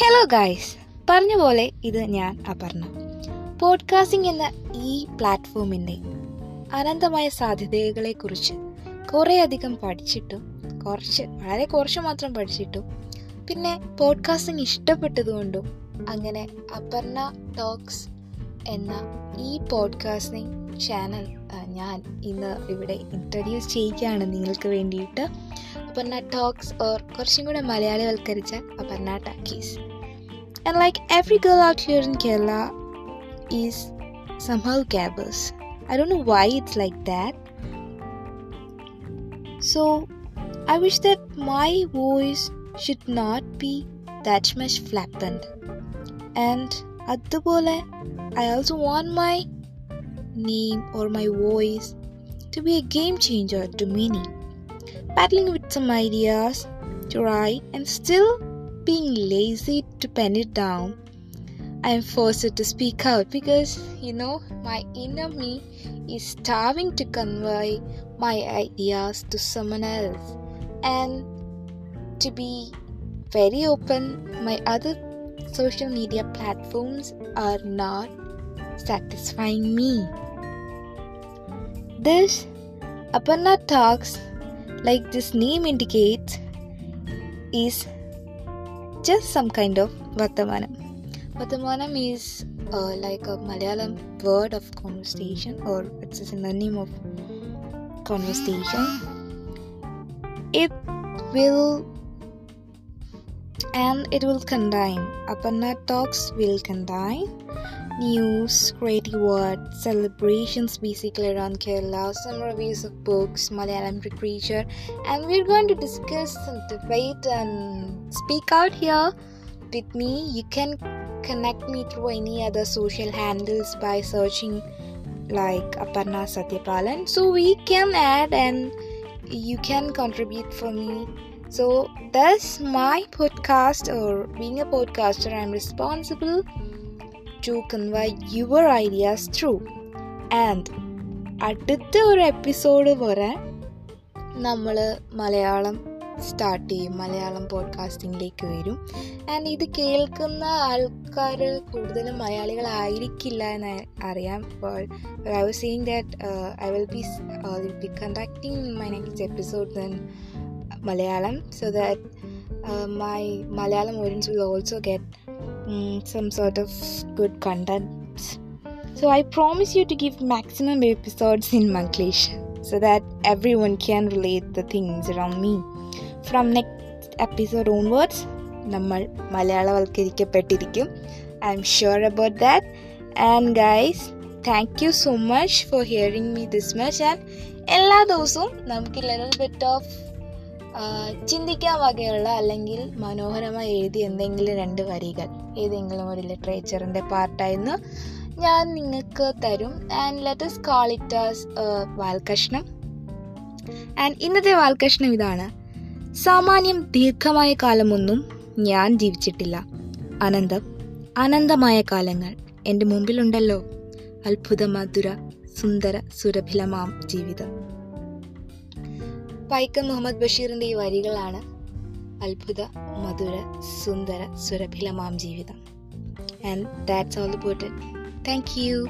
So guys പറഞ്ഞ പോലെ ഇത് ഞാൻ അപർണ. പോഡ്കാസ്റ്റിംഗ് എന്ന ഈ പ്ലാറ്റ്ഫോമിന്റെ അനന്തമായ സാധ്യതകളെക്കുറിച്ച് കുറേയധികം പഠിച്ചിട്ടും കുറച്ച് വളരെ കുറച്ച് മാത്രം പഠിച്ചിട്ടും പിന്നെ പോഡ്കാസ്റ്റിംഗ് ഇഷ്ടപ്പെട്ടതുകൊണ്ടും അങ്ങനെ അപർണ ടോക്സ് എന്ന ഈ പോഡ്കാസ്റ്റിംഗ് ചാനൽ ഞാൻ ഇന്ന് ഇവിടെ ഇൻട്രൊഡ്യൂസ് ചെയ്യുകയാണ് നിങ്ങൾക്ക് വേണ്ടിയിട്ട്. അപർണ ടോക്സ് ഓർ കുറച്ചും കൂടെ മലയാളിവൽക്കരിച്ച Aparna talkies And like every girl out here in Kerala is somehow gabbers. I don't know why it's like that. So I wish that my voice should not be that much flippant. And അതുപോലെ I also want my name or my voice to be a game changer to many. Battling with some ideas to write and still being lazy to pen it down, I am forced to speak out because you know my inner me is starving to convey my ideas to someone else. And to be very open, my other social media platforms are not satisfying me. This Aparna Talks, like this name indicates, is just some kind of Vartamanam. Vartamanam is uh, like a Malayalam word of conversation or it's a synonym of conversation. It will and it will contain Aparna talks will contain news, creative words, celebrations basically around Kerala, some reviews of books, Malayalam literature, and we're going to discuss and debate and speak out here with me. You can connect me through any other social handles by searching like Aparna Satyapalan. So we can add and you can contribute for me. So that's my podcast or being a podcaster, I'm responsible to convey your ideas through. And അടുത്ത ഒരു episode വരെ നമ്മൾ Malayalam start ചെയ്യും മലയാളം പോഡ്കാസ്റ്റിംഗിലേക്ക് വരും and ഇത് കേൾക്കുന്ന ആൾക്കാർ കൂടുതലും മലയാളികളായിരിക്കില്ല എന്ന് അറിയാം I was seeing that I will B B conducting my next episode then Malayalam so that my Malayalam audience will also get um, some sort of good content. So I promise you to give maximum episodes in Manglish so that everyone can relate the things around me. From next episode onwards, നമ്മൾ മലയാളവൽക്കരിക്കപ്പെട്ടിരിക്കും I am sure about that and guys thank you so much for hearing me this much and എല്ലാ ദിവസവും നമുക്ക് little bit of ചിന്തിക്കാൻ വകയുള്ള അല്ലെങ്കിൽ മനോഹരമായി എഴുതി എന്തെങ്കിലും രണ്ട് വരികൾ ഏതെങ്കിലും ഒരു ലിറ്ററേച്ചറിന്റെ പാർട്ടായിരുന്നു ഞാൻ നിങ്ങൾക്ക് തരും. And let's call it as വാൽകഷ്ണം and ഇന്നത്തെ വാൽകഷ്ണം ഇതാണ്. സാമാന്യം ദീർഘമായ കാലമൊന്നും ഞാൻ ജീവിച്ചിട്ടില്ല. അനന്തം അനന്തമായ കാലങ്ങൾ എന്റെ മുമ്പിലുണ്ടല്ലോ. അത്ഭുത മധുര സുന്ദര സുരഭിലമാം ജീവിതം. വൈക്കം മുഹമ്മദ് ബഷീറിന്റെ ഈ വരികളാണ് അത്ഭുത മധുര സുന്ദര സുരഭിലമാം ജീവിതം. And that's all about it thank you